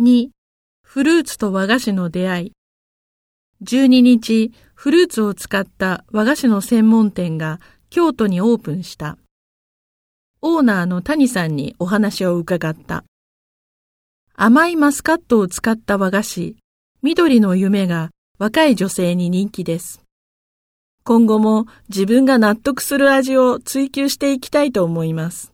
2、フルーツと和菓子の出会い。12日、フルーツを使った和菓子の専門店が京都にオープンした。オーナーの谷さんにお話を伺った。甘いマスカットを使った和菓子、緑の夢が若い女性に人気です。今後も自分が納得する味を追求していきたいと思います。